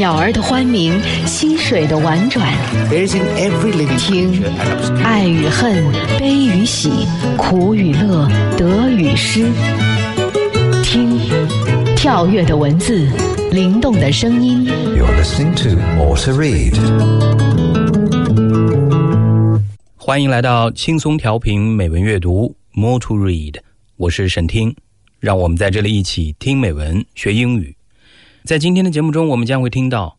鸟儿的欢鸣，溪水的婉转。听，爱与恨，悲与喜，苦与乐，得与失。听，跳跃的文字，灵动的声音。You're listening to More to Read。欢迎来到轻松调频美文阅读 More to Read，我是沈听，让我们在这里一起听美文学英语。在今天的节目中，我们将会听到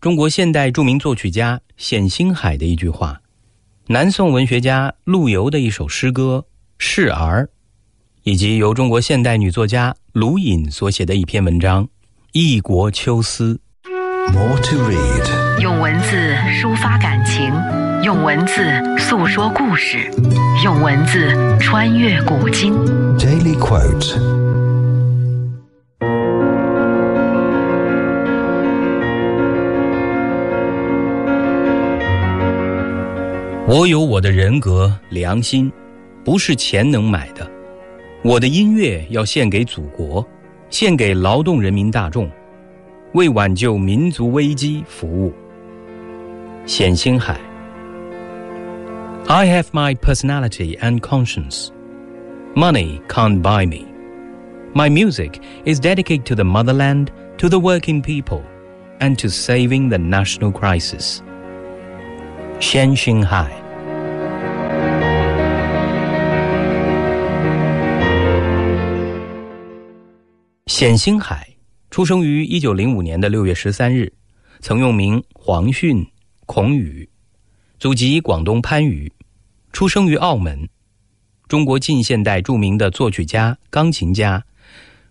中国现代著名作曲家冼星海的一句话，南宋文学家陆游的一首诗歌《示儿》，以及由中国现代女作家卢隐所写的一篇文章《异国秋思》。More to read，用文字抒发感情，用文字诉说故事，用文字穿越古今。Daily quote。我有我的人格、良心，不是钱能买的。我的音乐要献给祖国，献给劳动人民大众，为挽救民族危机服务。冼星海。I have my personality and conscience. Money can't buy me. My music is dedicated to the motherland, to the working people, and to saving the national crisis. 冼星海。冼星海出生于一九零五年的六月十三日，曾用名黄训、孔宇，祖籍广东番禺，出生于澳门，中国近现代著名的作曲家、钢琴家，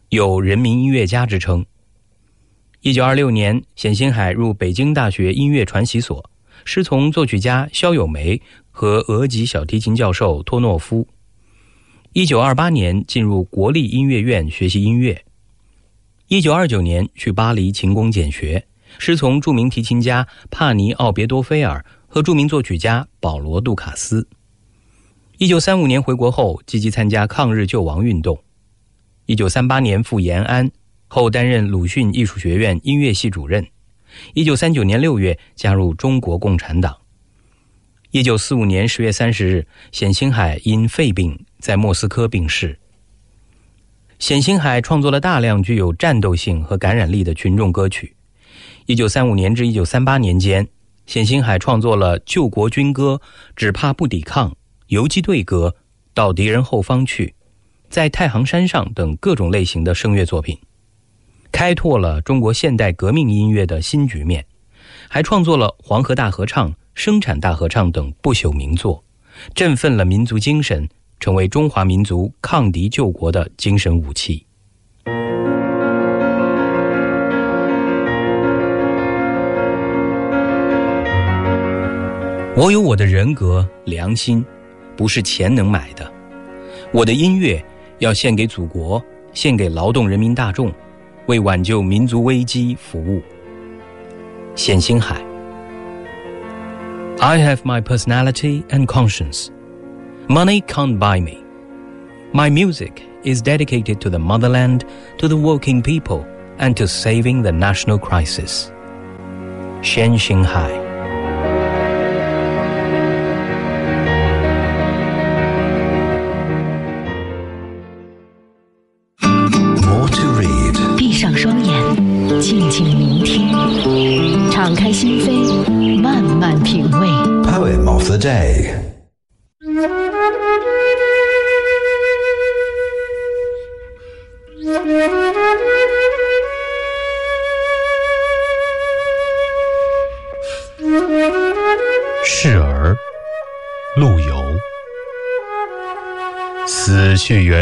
有“人民音乐家”之称。一九二六年，冼星海入北京大学音乐传习所，师从作曲家萧友梅和俄籍小提琴教授托诺夫。一九二八年进入国立音乐院学习音乐。一九二九年去巴黎勤工俭学，师从著名提琴家帕尼奥别多菲尔和著名作曲家保罗杜卡斯。一九三五年回国后，积极参加抗日救亡运动。一九三八年赴延安，后担任鲁迅艺术学院音乐系主任。一九三九年六月加入中国共产党。一九四五年十月三十日，冼星海因肺病在莫斯科病逝。冼星海创作了大量具有战斗性和感染力的群众歌曲。一九三五年至一九三八年间，冼星海创作了《救国军歌》《只怕不抵抗》《游击队歌》《到敌人后方去》《在太行山上》等各种类型的声乐作品，开拓了中国现代革命音乐的新局面。还创作了《黄河大合唱》《生产大合唱》等不朽名作，振奋了民族精神。成为中华民族抗敌救国的精神武器。我有我的人格、良心，不是钱能买的。我的音乐要献给祖国，献给劳动人民大众，为挽救民族危机服务。冼星海。I have my personality and conscience. Money can't buy me. My music is dedicated to the motherland, to the working people, and to saving the national crisis. 冼星海。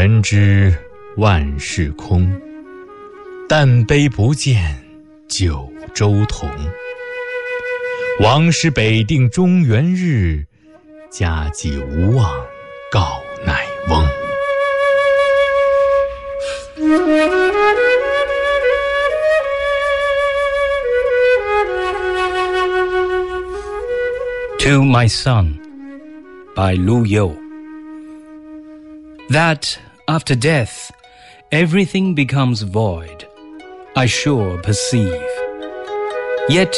人知万事空，但悲不见九州同。王师北定中原日，家祭无忘告乃翁。To My Son by Lu Yo. That after death everything becomes void, I sure perceive. Yet,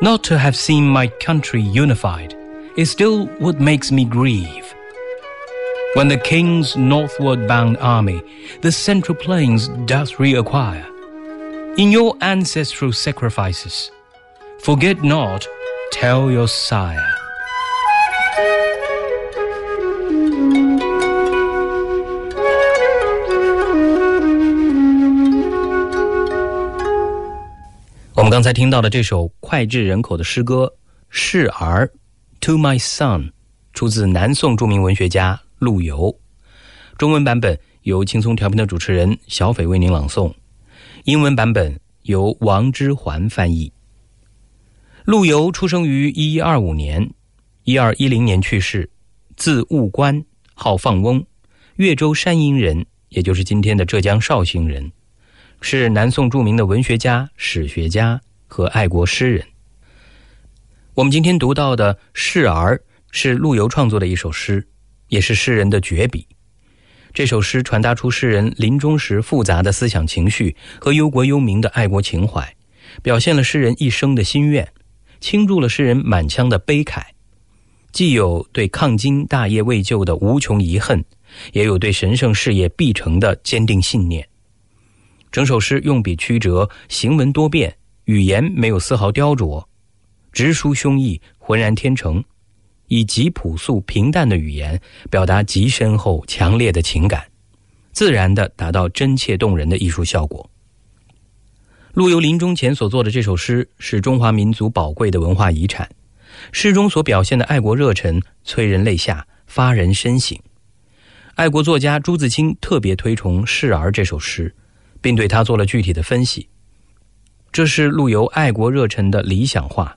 not to have seen my country unified is still what makes me grieve. When the king's northward bound army the central plains does reacquire, in your ancestral sacrifices, forget not, tell your sire. 刚才听到的这首脍炙人口的诗歌《示儿》，To My Son，出自南宋著名文学家陆游。中文版本由轻松调频的主持人小斐为您朗诵，英文版本由王之环翻译。陆游出生于一一二五年，一二一零年去世，字务观，号放翁，越州山阴人，也就是今天的浙江绍兴人。是南宋著名的文学家、史学家和爱国诗人。我们今天读到的《示儿》是陆游创作的一首诗，也是诗人的绝笔。这首诗传达出诗人临终时复杂的思想情绪和忧国忧民的爱国情怀，表现了诗人一生的心愿，倾注了诗人满腔的悲慨，既有对抗金大业未就的无穷遗恨，也有对神圣事业必成的坚定信念。整首诗用笔曲折，行文多变，语言没有丝毫雕琢，直抒胸臆，浑然天成，以极朴素平淡的语言表达极深厚强烈的情感，自然的达到真切动人的艺术效果。陆游临终前所作的这首诗是中华民族宝贵的文化遗产，诗中所表现的爱国热忱催人泪下，发人深省。爱国作家朱自清特别推崇《示儿》这首诗。并对他做了具体的分析。这是陆游爱国热忱的理想化，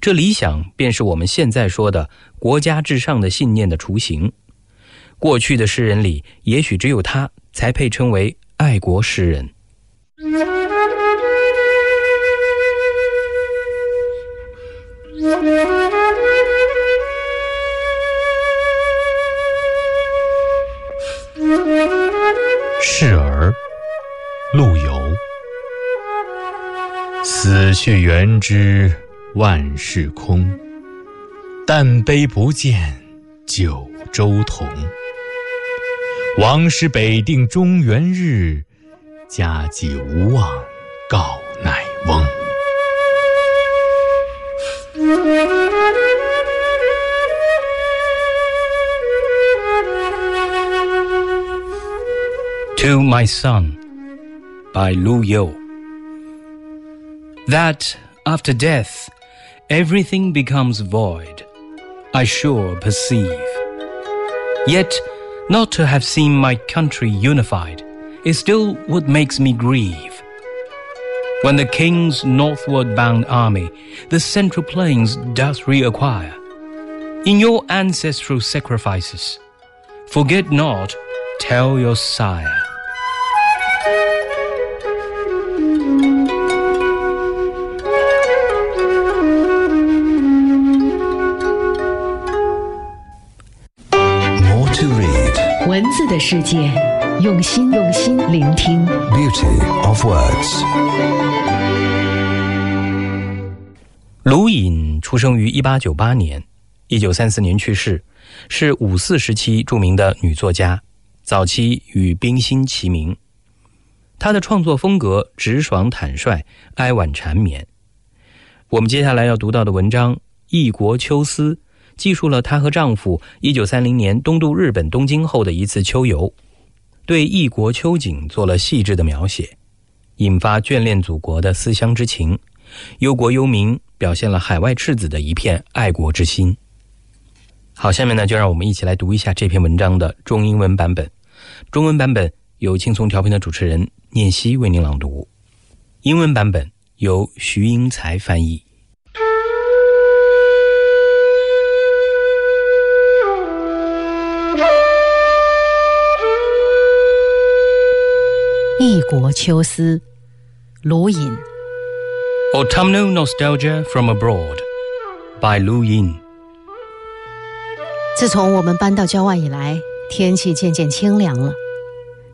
这理想便是我们现在说的国家至上的信念的雏形。过去的诗人里，也许只有他才配称为爱国诗人。死去元知万事空，但悲不见九州同。王师北定中原日，家祭无忘告乃翁。To my son. by Lu Yo. That after death everything becomes void, I sure perceive. Yet not to have seen my country unified is still what makes me grieve. When the king's northward bound army the central plains does reacquire, in your ancestral sacrifices, forget not, tell your sire. 文字的世界，用心用心聆听。Beauty of words。卢隐出生于一八九八年，一九三四年去世，是五四时期著名的女作家，早期与冰心齐名。她的创作风格直爽坦率，哀婉缠绵。我们接下来要读到的文章《异国秋思》。记述了她和丈夫1930年东渡日本东京后的一次秋游，对异国秋景做了细致的描写，引发眷恋祖国的思乡之情，忧国忧民，表现了海外赤子的一片爱国之心。好，下面呢，就让我们一起来读一下这篇文章的中英文版本。中文版本由轻松调频的主持人念希为您朗读，英文版本由徐英才翻译。异国秋思，卢隐。Autumnal Nostalgia from Abroad by Lu Yin。自从我们搬到郊外以来，天气渐渐清凉了，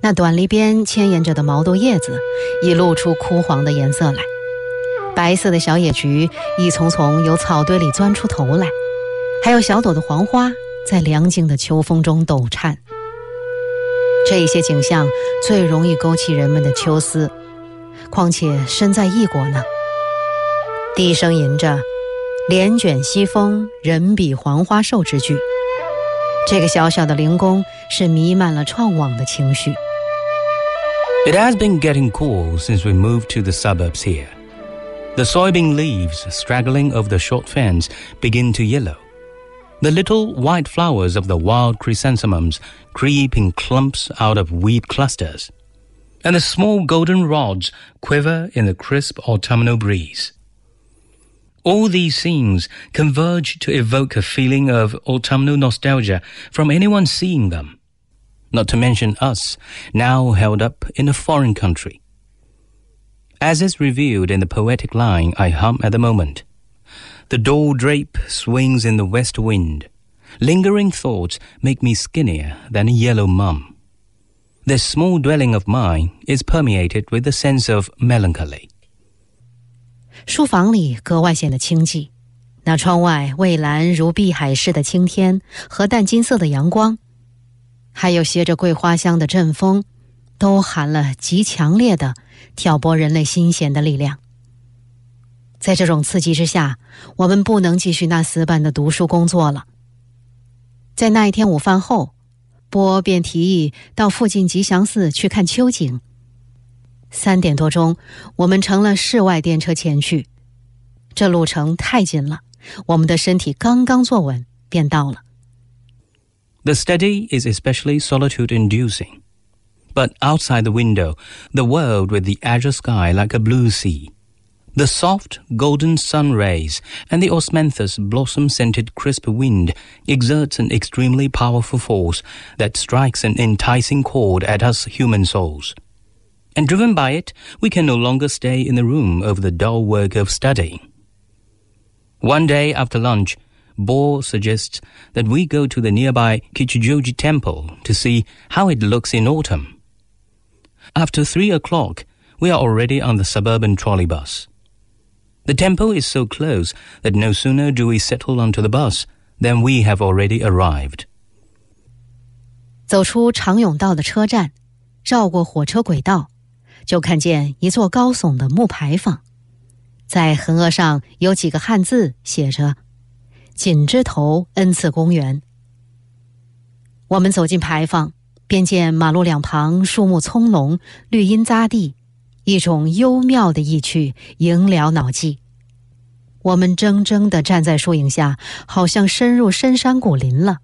那短篱边牵延着的毛豆叶子已露出枯黄的颜色来。白色的小野菊一丛丛由草堆里钻出头来，还有小朵的黄花在凉静的秋风中抖颤。这一些景象最容易勾起人们的秋思，况且身在异国呢。低声吟着“帘卷西风，人比黄花瘦”之句，这个小小的灵宫是弥漫了怆惘的情绪。It has been getting cool since we moved to the suburbs here. The soybean leaves straggling over the short fence begin to yellow. The little white flowers of the wild chrysanthemums creep in clumps out of weed clusters, and the small golden rods quiver in the crisp autumnal breeze. All these scenes converge to evoke a feeling of autumnal nostalgia from anyone seeing them, not to mention us, now held up in a foreign country. As is revealed in the poetic line I hum at the moment, the door drape swings in the west wind. Lingering thoughts make me skinnier than a yellow mum. This small dwelling of mine is permeated with a sense of melancholy. 书房里格外显得清寂，那窗外蔚蓝如碧海似的青天和淡金色的阳光，还有携着桂花香的阵风，都含了极强烈的挑拨人类心弦的力量。 在这种刺激之下，我们不能继续那死板的读书工作了。在那一天午饭后，波便提议到附近吉祥寺去看秋景。三点多钟，我们乘了室外电车前去。这路程太近了，我们的身体刚刚坐稳，便到了。The study is especially solitude-inducing, but outside the window, the world with the azure sky like a blue sea. The soft golden sun rays and the osmanthus blossom scented crisp wind exerts an extremely powerful force that strikes an enticing chord at us human souls. And driven by it, we can no longer stay in the room over the dull work of study. One day after lunch, Bo suggests that we go to the nearby Kichijoji temple to see how it looks in autumn. After three o'clock, we are already on the suburban trolley bus. The temple is so close that no sooner do we settle onto the bus than we have already arrived. 走出长甬道的车站，绕过火车轨道，就看见一座高耸的木牌坊，在横额上有几个汉字，写着“锦之头恩赐公园”。我们走进牌坊，便见马路两旁树木葱茏，绿荫匝地。一种幽妙的意趣萦了脑际。我们怔怔地站在树影下，好像深入深山古林了。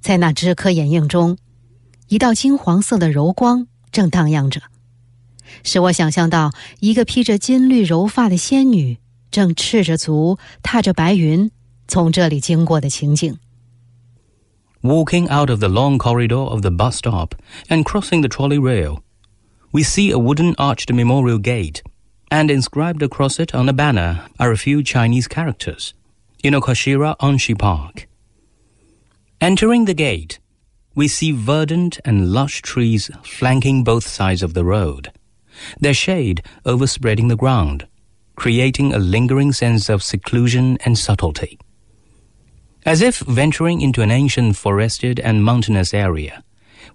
在那枝柯掩映中，一道金黄色的柔光正荡漾着，使我想象到一个披着金绿柔发的仙女正赤着足踏着白云从这里经过的情景。Walking out of the long corridor of the bus stop and crossing the trolley rail. We see a wooden arched memorial gate, and inscribed across it on a banner are a few Chinese characters, Inokashira Onshi Park. Entering the gate, we see verdant and lush trees flanking both sides of the road, their shade overspreading the ground, creating a lingering sense of seclusion and subtlety. As if venturing into an ancient forested and mountainous area,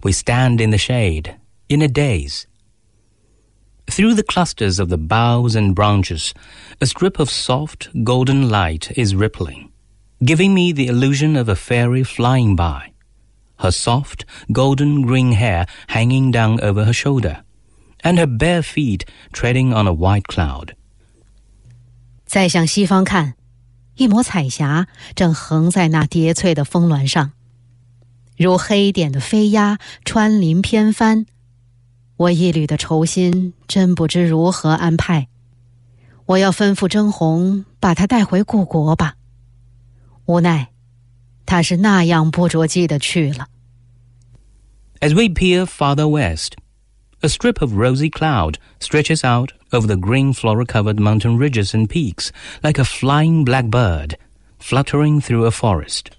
we stand in the shade, in a daze, through the clusters of the boughs and branches, a strip of soft, golden light is rippling, giving me the illusion of a fairy flying by, her soft, golden green hair hanging down over her shoulder, and her bare feet treading on a white cloud. 再向西方看，一抹彩霞正横在那叠翠的峰峦上，如黑点的飞鸦穿林偏翻， 我一缕的愁心，真不知如何安排。我要吩咐甄红把他带回故国吧。无奈，他是那样不着迹的去了。As we peer farther west, a strip of rosy cloud stretches out over the green flora-covered mountain ridges and peaks like a flying black bird, fluttering through a forest.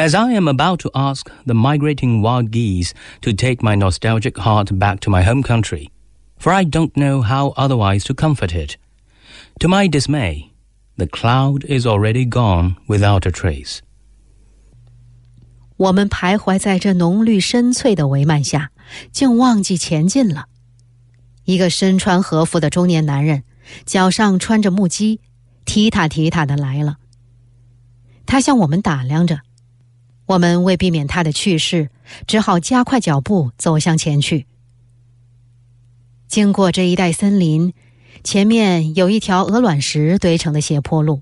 As I am about to ask the migrating wild geese to take my nostalgic heart back to my home country, for I don't know how otherwise to comfort it. To my dismay, the cloud is already gone without a trace. 我们徘徊在这浓绿深翠的帷幔下，竟忘记前进了。一个身穿和服的中年男人，脚上穿着木屐，踢踏踢踏的来了。他向我们打量着， 我们为避免他的去世，只好加快脚步走向前去。经过这一带森林，前面有一条鹅卵石堆成的斜坡路，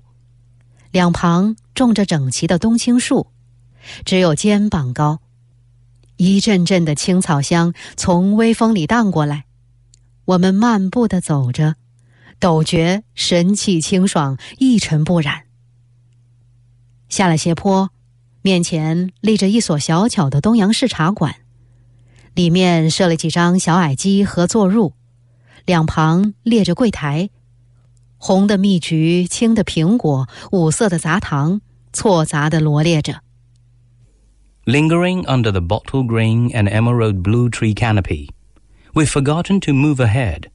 两旁种着整齐的冬青树。只有肩膀高，一阵阵的青草香从微风里荡过来。我们漫步的走着，陡觉神气清爽，一尘不染。下了斜坡，面前立着一所小巧的东洋式茶馆，里面设了几张小矮机和坐褥，两旁列着柜台，红的蜜橘，青的苹果，五色的杂糖错杂的罗列着。Lingering under the bottle green and emerald blue tree canopy, we've forgotten to move ahead.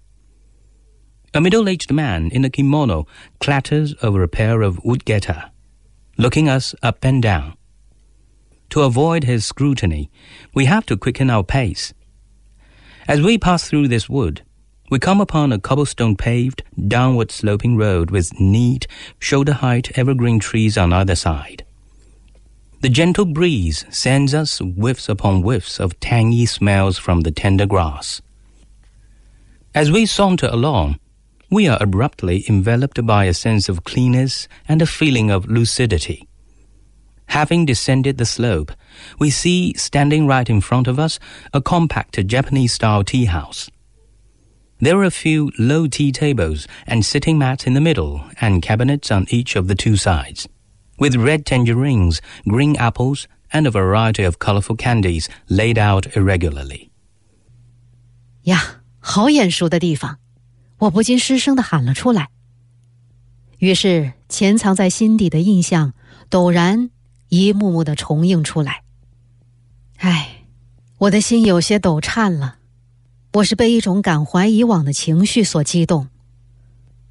A middle aged man in a kimono clatters over a pair of woodgeta, looking us up and down. To avoid his scrutiny, we have to quicken our pace. As we pass through this wood, we come upon a cobblestone paved, downward sloping road with neat, shoulder height evergreen trees on either side. The gentle breeze sends us whiffs upon whiffs of tangy smells from the tender grass. As we saunter along, we are abruptly enveloped by a sense of cleanness and a feeling of lucidity. Having descended the slope, we see standing right in front of us a compact Japanese style tea house. There are a few low tea tables and sitting mats in the middle and cabinets on each of the two sides with red tangerines, green apples, and a variety of colorful candies laid out irregularly. 呀，好眼熟的地方，我不禁失声的喊了出来。于是，潜藏在心底的印象陡然 一幕幕的重映出来。唉，我的心有些抖颤了，我是被一种感怀以往的情绪所激动，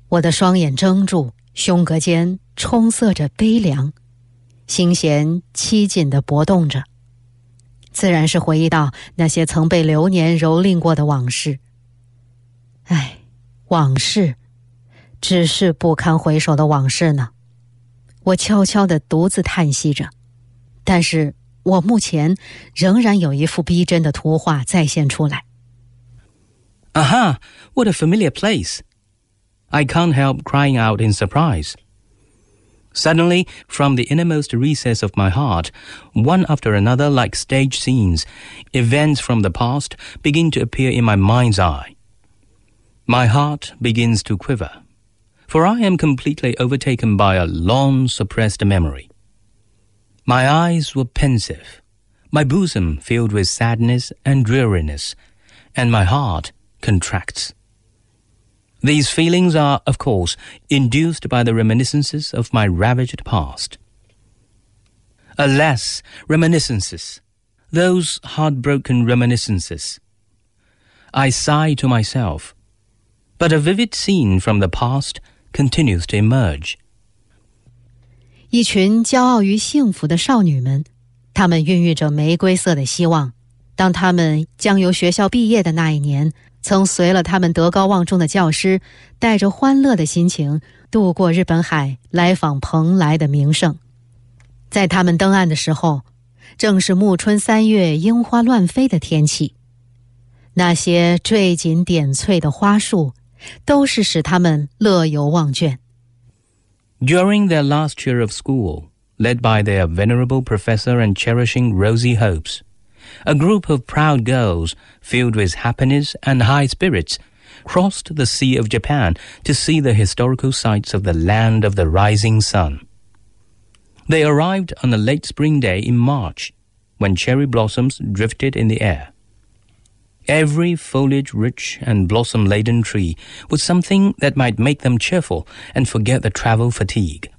我的双眼睁住，胸膈间充塞着悲凉，心弦凄紧的搏动着，自然是回忆到那些曾被流年蹂躏过的往事。唉，往事，只是不堪回首的往事呢。我悄悄的独自叹息着，但是我目前仍然有一幅逼真的图画再现出来。Aha! What a familiar place! I can't help crying out in surprise. Suddenly, from the innermost recess of my heart, one after another, like stage scenes, events from the past begin to appear in my mind's eye. My heart begins to quiver, for I am completely overtaken by a long suppressed memory. My eyes were pensive, my bosom filled with sadness and dreariness, and my heart contracts. These feelings are, of course, induced by the reminiscences of my ravaged past. Alas, reminiscences, those heartbroken reminiscences. I sigh to myself, but a vivid scene from the past continues to emerge. 一群骄傲于幸福的少女们，她们孕育着玫瑰色的希望。当她们将由学校毕业的那一年，曾随了他们德高望重的教师，带着欢乐的心情渡过日本海，来访蓬莱的名胜。在他们登岸的时候，正是暮春三月樱花乱飞的天气。那些缀锦点翠的花树，都是使他们乐游忘倦。During their last year of school, led by their venerable professor and cherishing rosy hopes. a group of proud girls, filled with happiness and high spirits, crossed the Sea of Japan to see the historical sights of the land of the rising sun. They arrived on a late spring day in March, when cherry blossoms drifted in the air. Every foliage rich and blossom laden tree was something that might make them cheerful and forget the travel fatigue.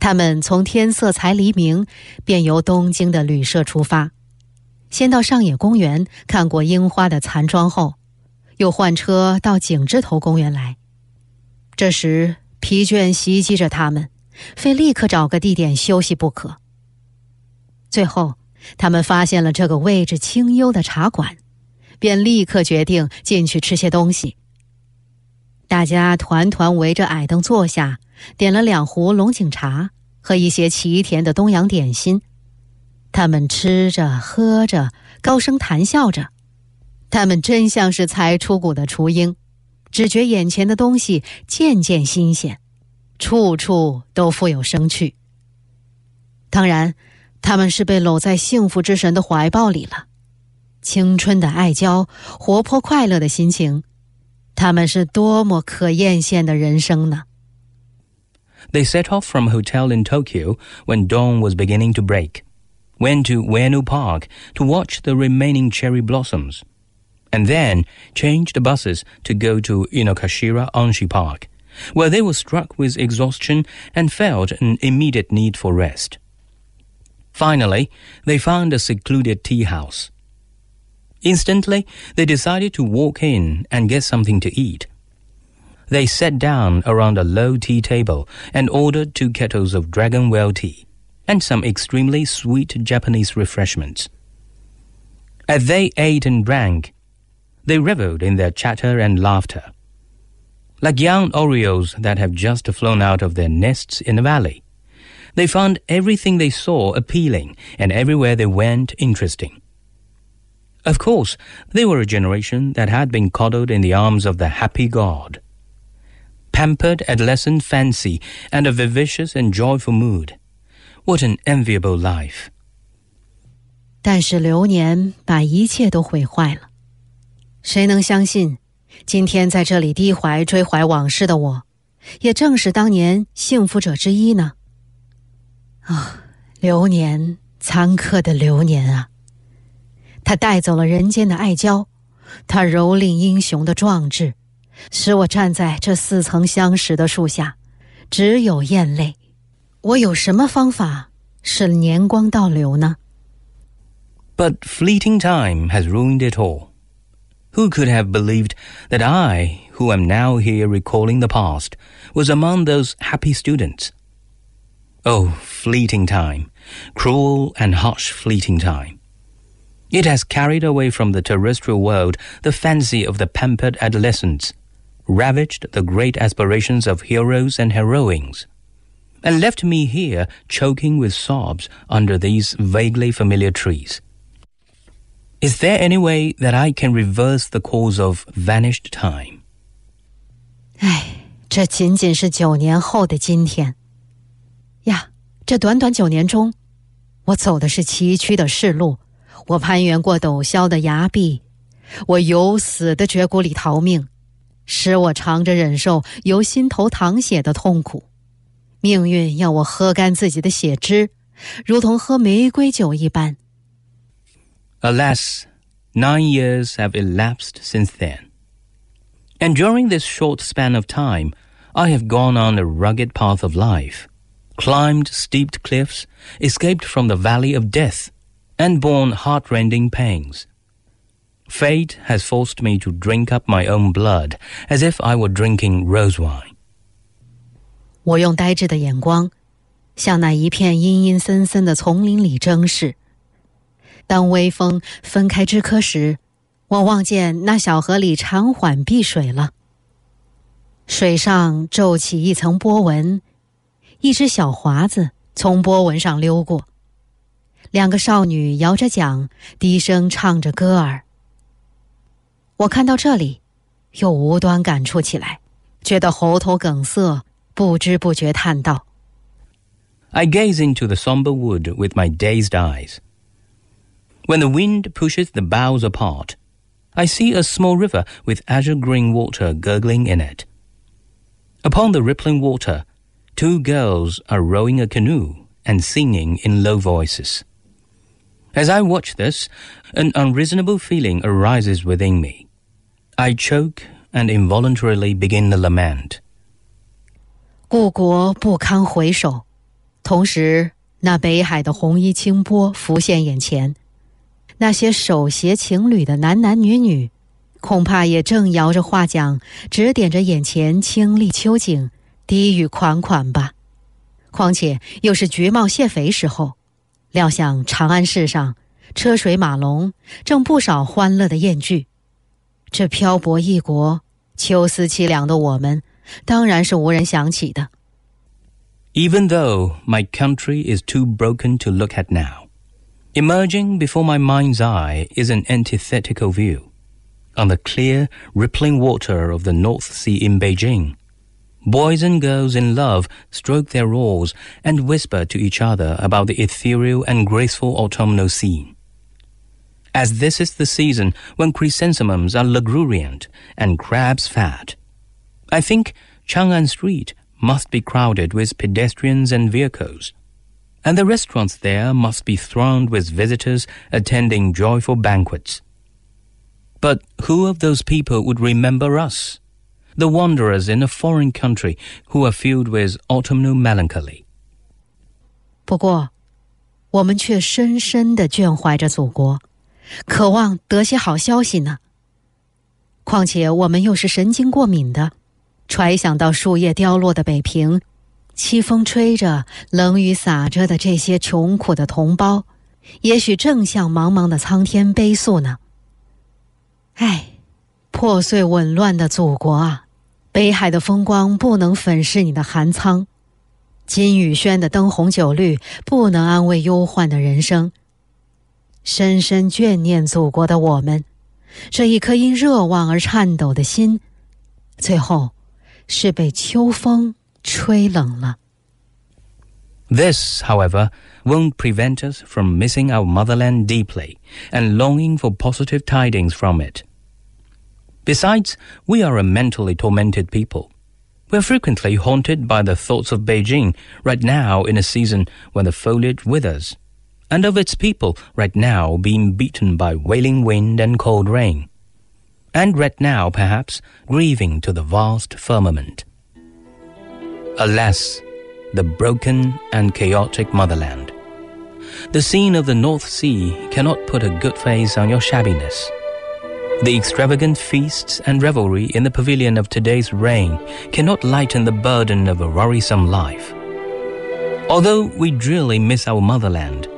他们从天色才黎明，便由东京的旅社出发，先到上野公园看过樱花的残妆后，又换车到景之头公园来。这时疲倦袭击着他们，非立刻找个地点休息不可。最后，他们发现了这个位置清幽的茶馆，便立刻决定进去吃些东西。大家团团围着矮凳坐下，点了两壶龙井茶和一些奇甜的东洋点心。他们吃着喝着，高声谈笑着。他们真像是才出谷的雏鹰，只觉眼前的东西渐渐新鲜，处处都富有生趣。当然，他们是被搂在幸福之神的怀抱里了，青春的爱娇，活泼快乐的心情。他们是多么可艳羡的人生呢！They set off from a hotel in Tokyo when dawn was beginning to break, went to Ueno Park to watch the remaining cherry blossoms, and then changed buses to go to Inokashira Onshi Park, where they were struck with exhaustion and felt an immediate need for rest. Finally, they found a secluded tea house. Instantly, they decided to walk in and get something to eat. They sat down around a low tea table and ordered two kettles of dragon well tea and some extremely sweet Japanese refreshments. As they ate and drank, they reveled in their chatter and laughter. Like young orioles that have just flown out of their nests in a valley, they found everything they saw appealing and everywhere they went interesting. Of course, they were a generation that had been coddled in the arms of the happy God. Pampered adolescent fancy and a vivacious and joyful mood. What an enviable life! 但是流年把一切都毁坏了。谁能相信，今天在这里低怀追怀往事的我，也正是当年幸福者之一呢？ 啊，流年，残刻的流年啊！他带走了人间的爱娇，他蹂躏英雄的壮志，使我站在这似曾相识的树下，只有咽泪。我有什么方法使年光倒流呢？But fleeting time has ruined it all. Who could have believed that I, who am now here recalling the past, was among those happy students? Oh, fleeting time, cruel and harsh fleeting time. It has carried away from the terrestrial world the fancy of the pampered adolescents, ravaged the great aspirations of heroes and heroines, and left me here choking with sobs under these vaguely familiar trees. Is there any way that I can reverse the course of vanished time? 唉，这仅仅是九年后的今天。 这短短九年中，我走的是崎岖的世路，我攀援过陡峭的崖壁，我由死的绝谷里逃命，使我尝着忍受由心头淌血的痛苦。命运要我喝干自己的血汁，如同喝玫瑰酒一般。Alas, nine years have elapsed since then, and during this short span of time, I have gone on a rugged path of life, climbed steep cliffs, escaped from the valley of death and borne heartrending pangs. Fate has forced me to drink up my own blood as if I were drinking rose wine. 我用呆滞的眼光，向那一片阴阴森森的丛林里争视。当微风分开枝柯时，我望见那小河里长缓碧水了。水上皱起一层波纹， 一只小华子从波纹上溜过。两个少女摇着桨，低声唱着歌儿。我看到这里，又无端感触起来，觉得喉头梗塞，不知不觉叹道：“I gaze into the somber wood with my dazed eyes. When the wind pushes the boughs apart, I see a small river with azure green water gurgling in it. Upon the rippling water, two girls are rowing a canoe and singing in low voices. As I watch this, an unreasonable feeling arises within me. I choke and involuntarily begin a lament. 故国不堪回首，同时那北海的红衣清波浮现眼前，那些手携情侣的男男女女， 恐怕也正摇着画桨，指点着眼前清丽秋景， 低语款款吧。况且又是橘帽蟹肥时候，料想长安市上车水马龙，正不少欢乐的宴聚。这漂泊异国、秋思凄凉的我们，当然是无人想起的。Even though my country is too broken to look at now, emerging before my mind's eye is an antithetical view. On the clear, rippling water of the North Sea in Beijing, boys and girls in love stroke their oars and whisper to each other about the ethereal and graceful autumnal scene. As this is the season when chrysanthemums are luxuriant and crabs fat, I think Chang'an Street must be crowded with pedestrians and vehicles, and the restaurants there must be thronged with visitors attending joyful banquets. But who of those people would remember us, the wanderers in a foreign country who are filled with autumnal melancholy? 不过，我们却深深的眷怀着祖国，渴望得些好消息呢。况且我们又是神经过敏的。揣想到树叶凋落的北平，凄风吹着，冷雨洒着的这些穷苦的同胞，也许正向茫茫的苍天悲诉呢。唉，破碎紊乱的祖国啊，北海的风光不能粉饰你的寒苍，金宇轩的灯红酒绿不能安慰忧患的人生。深深眷念祖国的我们，这一颗因热望而颤抖的心，最后。是被秋风吹冷了。This, however, won't prevent us from missing our motherland deeply and longing for positive tidings from it. Besides, we are a mentally tormented people. We're frequently haunted by the thoughts of Beijing right now in a season when the foliage withers, and of its people right now being beaten by wailing wind and cold rain and right now, perhaps, grieving to the vast firmament. Alas, the broken and chaotic motherland. The scene of the North Sea cannot put a good face on your shabbiness. The extravagant feasts and revelry in the pavilion of today's reign cannot lighten the burden of a worrisome life. Although we drearily miss our motherland,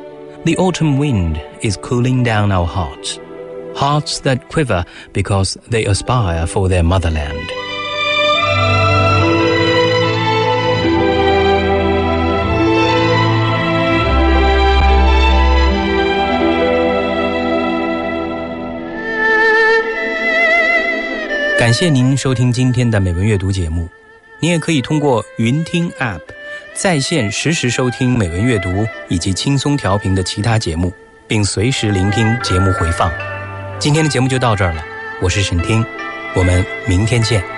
the autumn wind is cooling down our hearts hearts that quiver because they aspire for their motherland. 感谢您收听今天的美文阅读节目。你也可以通过云听 App 在线实时收听美文阅读以及轻松调频的其他节目，并随时聆听节目回放。今天的节目就到这儿了，我是沈听，我们明天见。